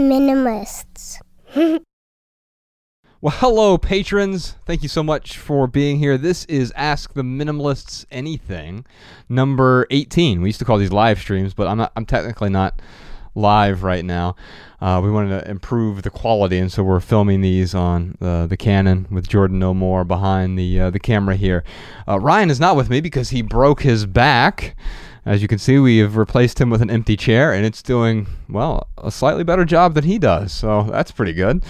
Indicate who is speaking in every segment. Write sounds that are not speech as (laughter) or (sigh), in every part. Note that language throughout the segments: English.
Speaker 1: minimalists.
Speaker 2: Well, hello, patrons. Thank you so much for being here. This is Ask the Minimalists Anything, number 18. We used to call these live streams, but I'm not. I'm technically not live right now. Uh, we wanted to improve the quality, and so we're filming these on uh, the Canon with Jordan No More behind the uh, the camera here. Uh, Ryan is not with me because he broke his back. As you can see, we have replaced him with an empty chair, and it's doing, well, a slightly better job than he does. So that's pretty good.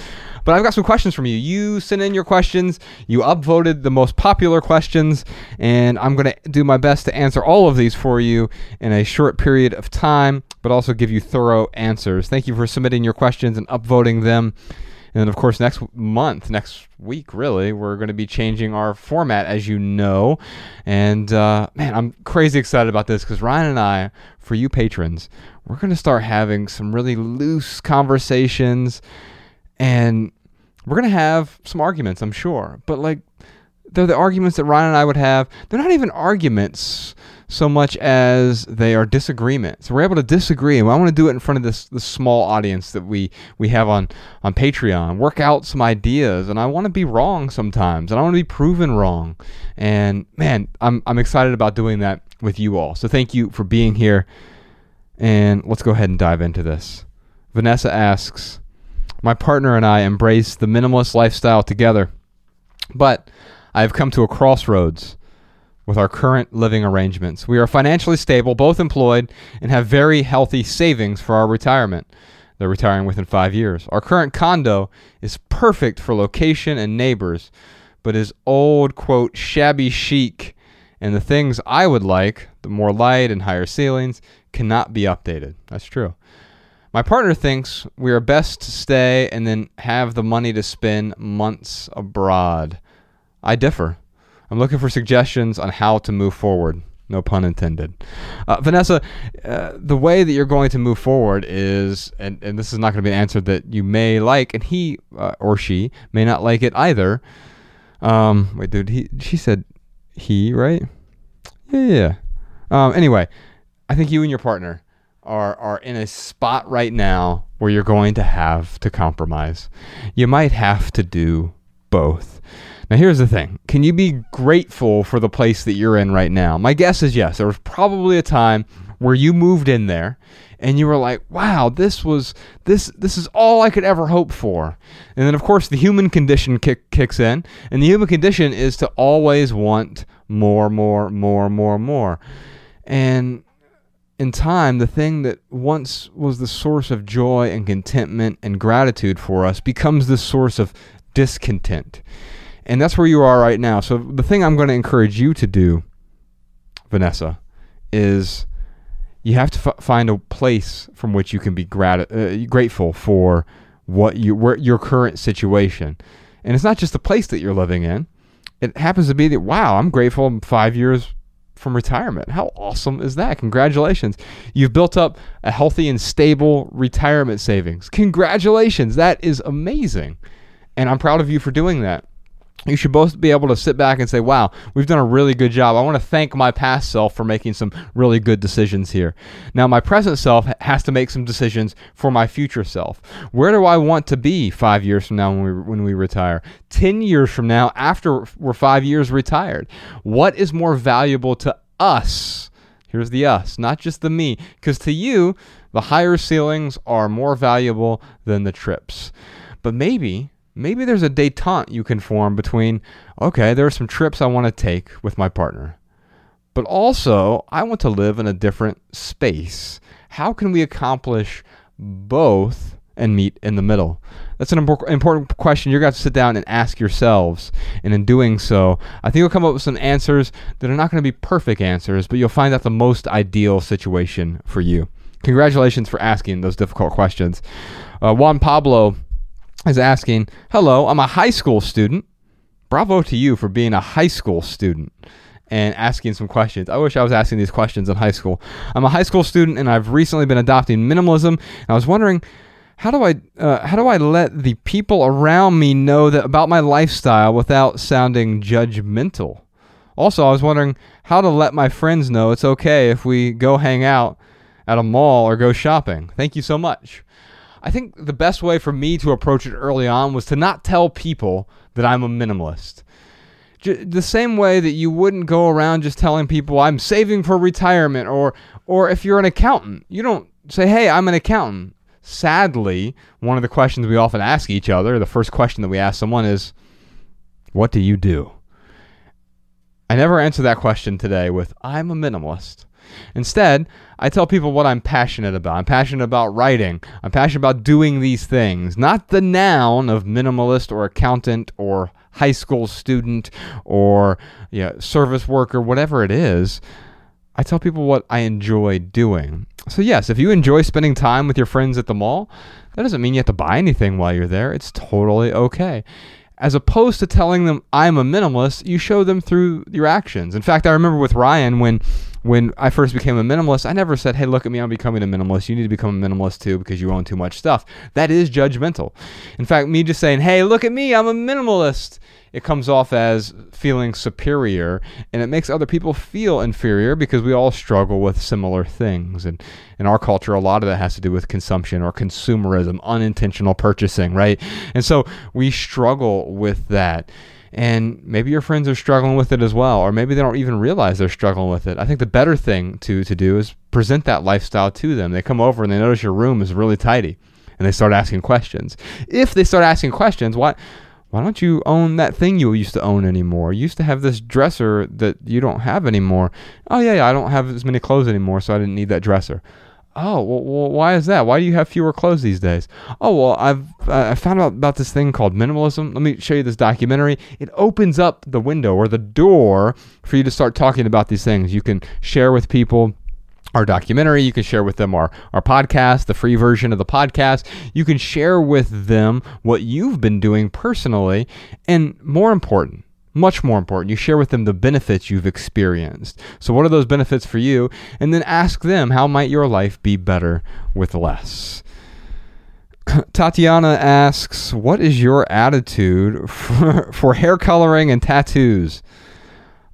Speaker 2: But I've got some questions from you. You sent in your questions, you upvoted the most popular questions, and I'm going to do my best to answer all of these for you in a short period of time, but also give you thorough answers. Thank you for submitting your questions and upvoting them. And of course, next month, next week, really, we're going to be changing our format, as you know. And uh, man, I'm crazy excited about this because Ryan and I, for you patrons, we're going to start having some really loose conversations. And we're going to have some arguments, I'm sure. But like, they're the arguments that Ryan and I would have. They're not even arguments so much as they are disagreements. So we're able to disagree, and I want to do it in front of this this small audience that we we have on on Patreon. Work out some ideas, and I want to be wrong sometimes, and I want to be proven wrong. And man, I'm I'm excited about doing that with you all. So thank you for being here, and let's go ahead and dive into this. Vanessa asks, my partner and I embrace the minimalist lifestyle together, but I have come to a crossroads with our current living arrangements. We are financially stable, both employed, and have very healthy savings for our retirement. They're retiring within five years. Our current condo is perfect for location and neighbors, but is old, quote, shabby chic, and the things I would like, the more light and higher ceilings, cannot be updated. That's true. My partner thinks we are best to stay and then have the money to spend months abroad. I differ. I'm looking for suggestions on how to move forward. No pun intended. Uh, Vanessa, uh, the way that you're going to move forward is, and, and this is not going to be an answer that you may like, and he uh, or she may not like it either. Um, wait, dude, he, she said he, right? Yeah, yeah. Um, anyway, I think you and your partner are are in a spot right now where you're going to have to compromise. You might have to do both. Now, here's the thing can you be grateful for the place that you're in right now? My guess is yes. There was probably a time where you moved in there and you were like, wow, this was this this is all I could ever hope for. And then of course the human condition kick, kicks in, and the human condition is to always want more, more, more, more, more. And in time, the thing that once was the source of joy and contentment and gratitude for us becomes the source of discontent. And that's where you are right now. So the thing I'm going to encourage you to do, Vanessa, is you have to f- find a place from which you can be grat- uh, grateful for what you where, your current situation. And it's not just the place that you're living in. It happens to be that wow, I'm grateful I'm 5 years from retirement. How awesome is that? Congratulations. You've built up a healthy and stable retirement savings. Congratulations. That is amazing. And I'm proud of you for doing that you should both be able to sit back and say, wow, we've done a really good job. I want to thank my past self for making some really good decisions here. Now, my present self has to make some decisions for my future self. Where do I want to be five years from now when we, when we retire? 10 years from now, after we're five years retired? What is more valuable to us? Here's the us, not just the me. Because to you, the higher ceilings are more valuable than the trips. But maybe maybe there's a detente you can form between, okay, there are some trips I want to take with my partner, but also I want to live in a different space. How can we accomplish both and meet in the middle? That's an important question you're going to, to sit down and ask yourselves. And in doing so, I think you'll come up with some answers that are not going to be perfect answers, but you'll find out the most ideal situation for you. Congratulations for asking those difficult questions. Uh, Juan Pablo is asking, Hello, I'm a high school student. Bravo to you for being a high school student and asking some questions. I wish I was asking these questions in high school. I'm a high school student and I've recently been adopting minimalism. And I was wondering, how do I uh, how do I let the people around me know that about my lifestyle without sounding judgmental? Also, I was wondering how to let my friends know it's okay if we go hang out at a mall or go shopping. Thank you so much. I think the best way for me to approach it early on was to not tell people that I'm a minimalist. J- the same way that you wouldn't go around just telling people I'm saving for retirement or or if you're an accountant, you don't say, "Hey, I'm an accountant." Sadly, one of the questions we often ask each other, the first question that we ask someone is, "What do you do?" I never answer that question today with I'm a minimalist. Instead, I tell people what I'm passionate about. I'm passionate about writing. I'm passionate about doing these things, not the noun of minimalist or accountant or high school student or yeah, service worker, whatever it is. I tell people what I enjoy doing. So, yes, if you enjoy spending time with your friends at the mall, that doesn't mean you have to buy anything while you're there. It's totally okay as opposed to telling them I'm a minimalist, you show them through your actions. In fact, I remember with Ryan when when I first became a minimalist, I never said, "Hey, look at me, I'm becoming a minimalist. You need to become a minimalist too because you own too much stuff." That is judgmental. In fact, me just saying, "Hey, look at me, I'm a minimalist," it comes off as feeling superior and it makes other people feel inferior because we all struggle with similar things. And in our culture, a lot of that has to do with consumption or consumerism, unintentional purchasing, right? And so we struggle with that. And maybe your friends are struggling with it as well, or maybe they don't even realize they're struggling with it. I think the better thing to, to do is present that lifestyle to them. They come over and they notice your room is really tidy and they start asking questions. If they start asking questions, why? why don't you own that thing you used to own anymore? You used to have this dresser that you don't have anymore. Oh, yeah, yeah, I don't have as many clothes anymore, so I didn't need that dresser. Oh, well, why is that? Why do you have fewer clothes these days? Oh, well, I've uh, I found out about this thing called minimalism. Let me show you this documentary. It opens up the window or the door for you to start talking about these things. You can share with people our documentary. You can share with them our, our podcast, the free version of the podcast. You can share with them what you've been doing personally. And more important, much more important, you share with them the benefits you've experienced. So, what are those benefits for you? And then ask them, how might your life be better with less? (laughs) Tatiana asks, What is your attitude for, (laughs) for hair coloring and tattoos?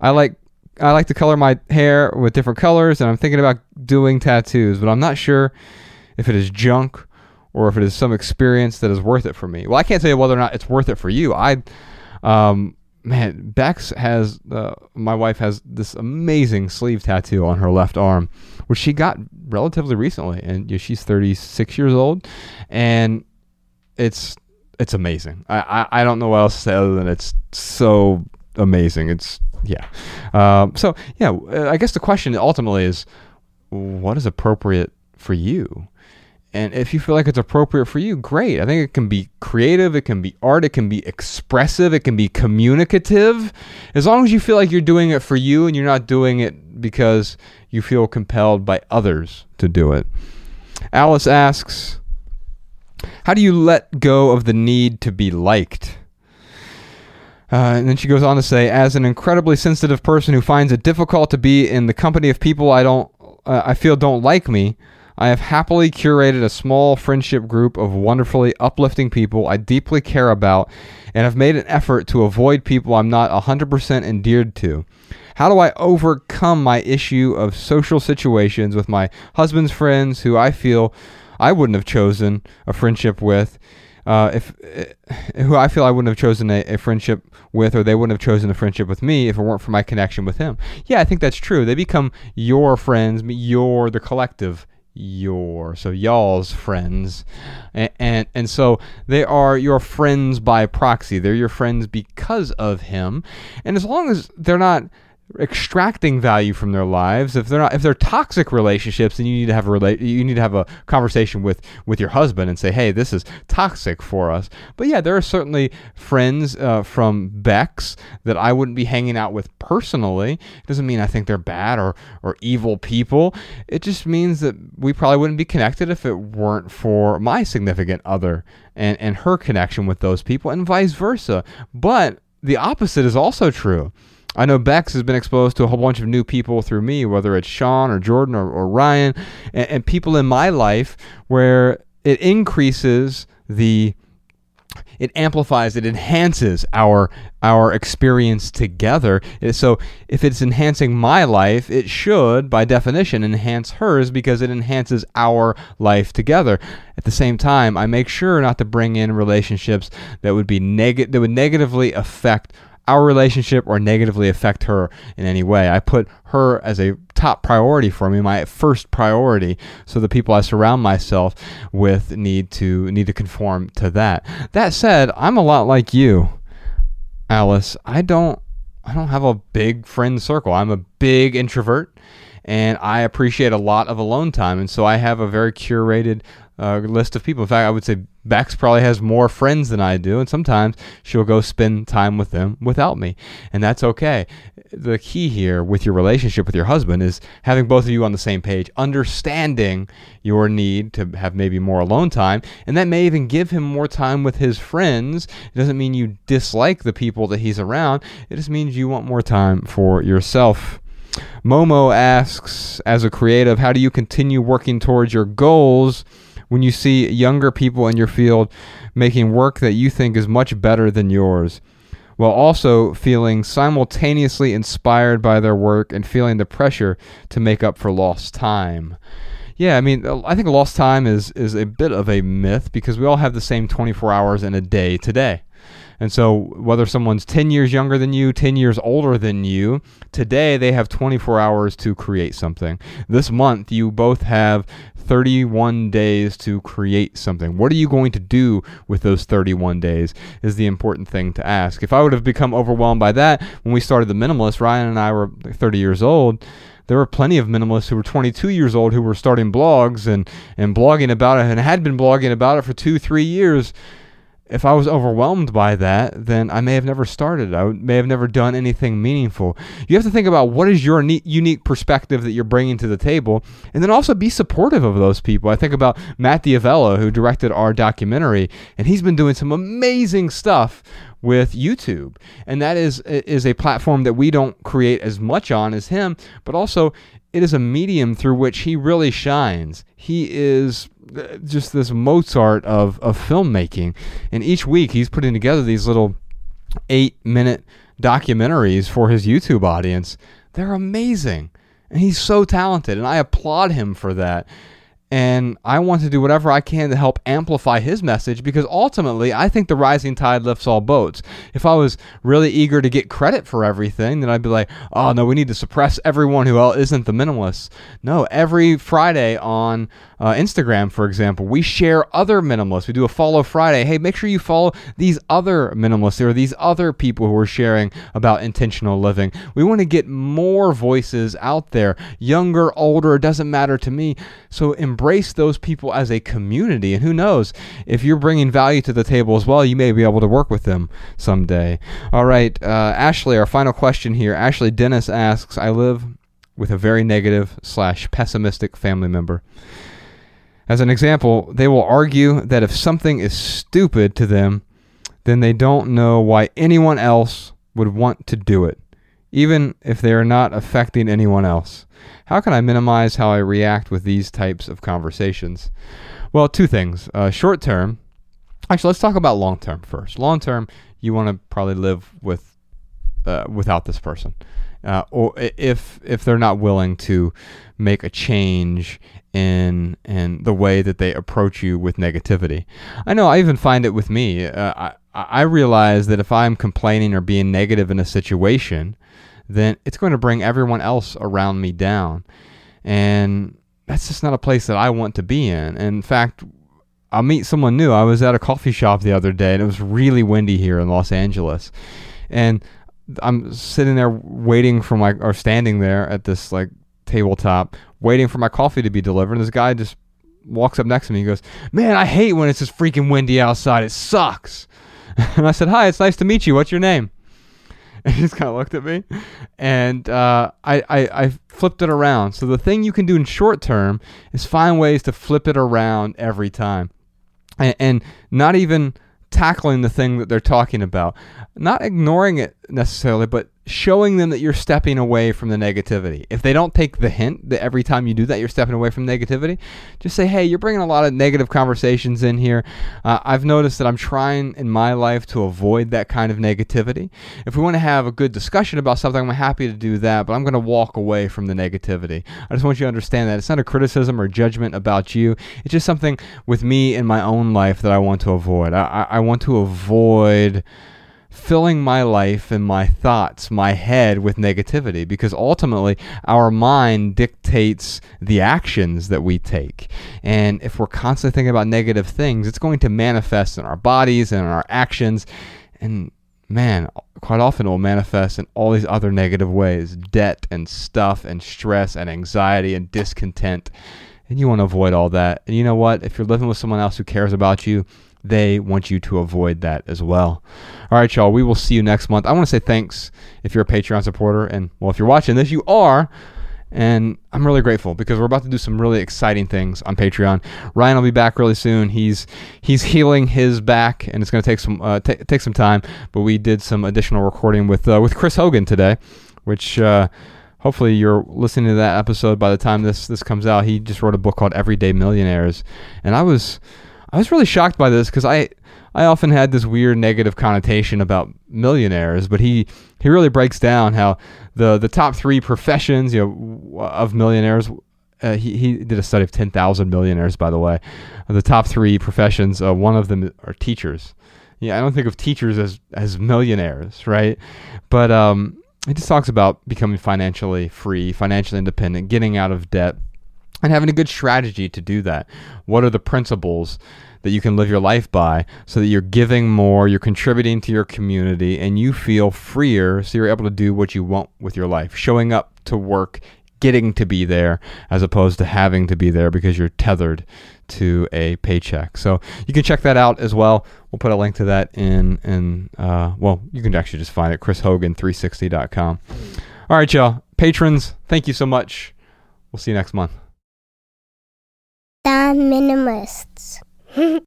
Speaker 2: I like I like to color my hair with different colors, and I'm thinking about doing tattoos, but I'm not sure if it is junk or if it is some experience that is worth it for me. Well, I can't you whether or not it's worth it for you. I, um, man, Bex has, uh, my wife has this amazing sleeve tattoo on her left arm, which she got relatively recently, and you know, she's 36 years old, and it's it's amazing. I, I, I don't know what else to say other than it's so amazing. It's yeah. Um, so yeah, uh, I guess the question ultimately is, what is appropriate for you? And if you feel like it's appropriate for you, great. I think it can be creative, it can be art, it can be expressive, it can be communicative. As long as you feel like you're doing it for you and you're not doing it because you feel compelled by others to do it. Alice asks, How do you let go of the need to be liked? Uh, and then she goes on to say, as an incredibly sensitive person who finds it difficult to be in the company of people I don't, uh, I feel don't like me, I have happily curated a small friendship group of wonderfully uplifting people I deeply care about, and have made an effort to avoid people I'm not 100% endeared to. How do I overcome my issue of social situations with my husband's friends who I feel I wouldn't have chosen a friendship with? Uh, if uh, who I feel I wouldn't have chosen a, a, friendship with, or they wouldn't have chosen a friendship with me if it weren't for my connection with him. Yeah, I think that's true. They become your friends, your the collective, your so y'all's friends, and, and and so they are your friends by proxy. They're your friends because of him, and as long as they're not extracting value from their lives. If they're not if they're toxic relationships then you need to have a relate you need to have a conversation with with your husband and say hey this is toxic for us. But yeah there are certainly friends uh, from bex that i wouldn't be hanging out with personally. It doesn't mean i think they're bad or or evil people. It just means that we probably wouldn't be connected if it weren't for my significant other and and her connection with those people and vice versa. But the opposite is also true I know Bex has been exposed to a whole bunch of new people through me, whether it's Sean or Jordan or, or Ryan, and, and people in my life where it increases the it amplifies, it enhances our our experience together. So if it's enhancing my life, it should, by definition, enhance hers because it enhances our life together. At the same time, I make sure not to bring in relationships that would be neg- that would negatively affect our relationship or negatively affect her in any way. I put her as a top priority for me, my first priority. So the people I surround myself with need to need to conform to that. That said, I'm a lot like you, Alice. I don't I don't have a big friend circle. I'm a big introvert and I appreciate a lot of alone time and so I have a very curated uh, list of people. In fact, I would say Bex probably has more friends than I do, and sometimes she'll go spend time with them without me, and that's okay. The key here with your relationship with your husband is having both of you on the same page, understanding your need to have maybe more alone time, and that may even give him more time with his friends. It doesn't mean you dislike the people that he's around, it just means you want more time for yourself. Momo asks, as a creative, how do you continue working towards your goals? When you see younger people in your field making work that you think is much better than yours, while also feeling simultaneously inspired by their work and feeling the pressure to make up for lost time. Yeah, I mean, I think lost time is is a bit of a myth because we all have the same 24 hours in a day today. And so, whether someone's 10 years younger than you, 10 years older than you, today they have 24 hours to create something. This month, you both have 31 days to create something. What are you going to do with those 31 days is the important thing to ask. If I would have become overwhelmed by that when we started the minimalist, Ryan and I were 30 years old there were plenty of minimalists who were 22 years old who were starting blogs and, and blogging about it and had been blogging about it for two, three years if I was overwhelmed by that, then I may have never started. I may have never done anything meaningful. You have to think about what is your unique perspective that you're bringing to the table, and then also be supportive of those people. I think about Matt D'Avella, who directed our documentary, and he's been doing some amazing stuff with YouTube, and that is is a platform that we don't create as much on as him, but also it is a medium through which he really shines. He is uh, just this Mozart of, of filmmaking. And each week he's putting together these little eight minute documentaries for his YouTube audience. They're amazing. And he's so talented. And I applaud him for that. And I want to do whatever I can to help amplify his message because ultimately I think the rising tide lifts all boats. If I was really eager to get credit for everything, then I'd be like, oh no, we need to suppress everyone who isn't the minimalist. No, every Friday on uh, Instagram, for example, we share other minimalists. We do a follow Friday. Hey, make sure you follow these other minimalists or these other people who are sharing about intentional living. We want to get more voices out there, younger, older, it doesn't matter to me. So embrace those people as a community. And who knows, if you're bringing value to the table as well, you may be able to work with them someday. All right, uh, Ashley, our final question here. Ashley Dennis asks, I live with a very negative slash pessimistic family member. As an example, they will argue that if something is stupid to them, then they don't know why anyone else would want to do it, even if they are not affecting anyone else. How can I minimize how I react with these types of conversations? Well, two things. Uh, short term, actually, let's talk about long term first. Long term, you want to probably live with uh, without this person, uh, or if if they're not willing to make a change in in the way that they approach you with negativity. I know I even find it with me. Uh, I I realize that if I'm complaining or being negative in a situation, then it's going to bring everyone else around me down, and that's just not a place that I want to be in. in fact, I'll meet someone new. I was at a coffee shop the other day, and it was really windy here in Los Angeles, and I'm sitting there waiting for my or standing there at this like tabletop waiting for my coffee to be delivered. And this guy just walks up next to me. He goes, Man, I hate when it's just freaking windy outside. It sucks. (laughs) And I said, Hi, it's nice to meet you. What's your name? And (laughs) he just kind of looked at me. And uh, I, I, I flipped it around. So the thing you can do in short term is find ways to flip it around every time. and, and not even tackling the thing that they're talking about. Not ignoring it necessarily, but showing them that you're stepping away from the negativity. If they don't take the hint that every time you do that, you're stepping away from negativity, just say, hey, you're bringing a lot of negative conversations in here. Uh, I've noticed that I'm trying in my life to avoid that kind of negativity. If we want to have a good discussion about something, I'm happy to do that, but I'm going to walk away from the negativity. I just want you to understand that it's not a criticism or judgment about you. It's just something with me in my own life that I want to avoid. I, I, I want to avoid filling my life and my thoughts, my head with negativity because ultimately our mind dictates the actions that we take. And if we're constantly thinking about negative things, it's going to manifest in our bodies and in our actions. And man, quite often it will manifest in all these other negative ways debt and stuff and stress and anxiety and discontent. And you want to avoid all that. And you know what? If you're living with someone else who cares about you, they want you to avoid that as well. All right, y'all. We will see you next month. I want to say thanks if you're a Patreon supporter. And, well, if you're watching this, you are. And I'm really grateful because we're about to do some really exciting things on Patreon. Ryan will be back really soon. He's he's healing his back, and it's going to take some uh, t- take some time. But we did some additional recording with uh, with Chris Hogan today, which uh, hopefully you're listening to that episode by the time this this comes out. He just wrote a book called Everyday Millionaires, and I was I was really shocked by this because I I often had this weird negative connotation about millionaires, but he he really breaks down how the the top three professions you know of millionaires. Uh, he, he did a study of 10,000 millionaires, by the way. The top three professions, uh, one of them are teachers. Yeah, I don't think of teachers as, as millionaires, right? But um, he just talks about becoming financially free, financially independent, getting out of debt, and having a good strategy to do that. What are the principles that you can live your life by so that you're giving more, you're contributing to your community, and you feel freer so you're able to do what you want with your life, showing up to work, getting to be there, as opposed to having to be there because you're tethered to a paycheck. So you can check that out as well. We'll put a link to that in, in uh, well, you can actually just find it, chrishogan360.com. All right, y'all. Patrons, thank you so much. We'll see you next month.
Speaker 1: Minimalists. (laughs)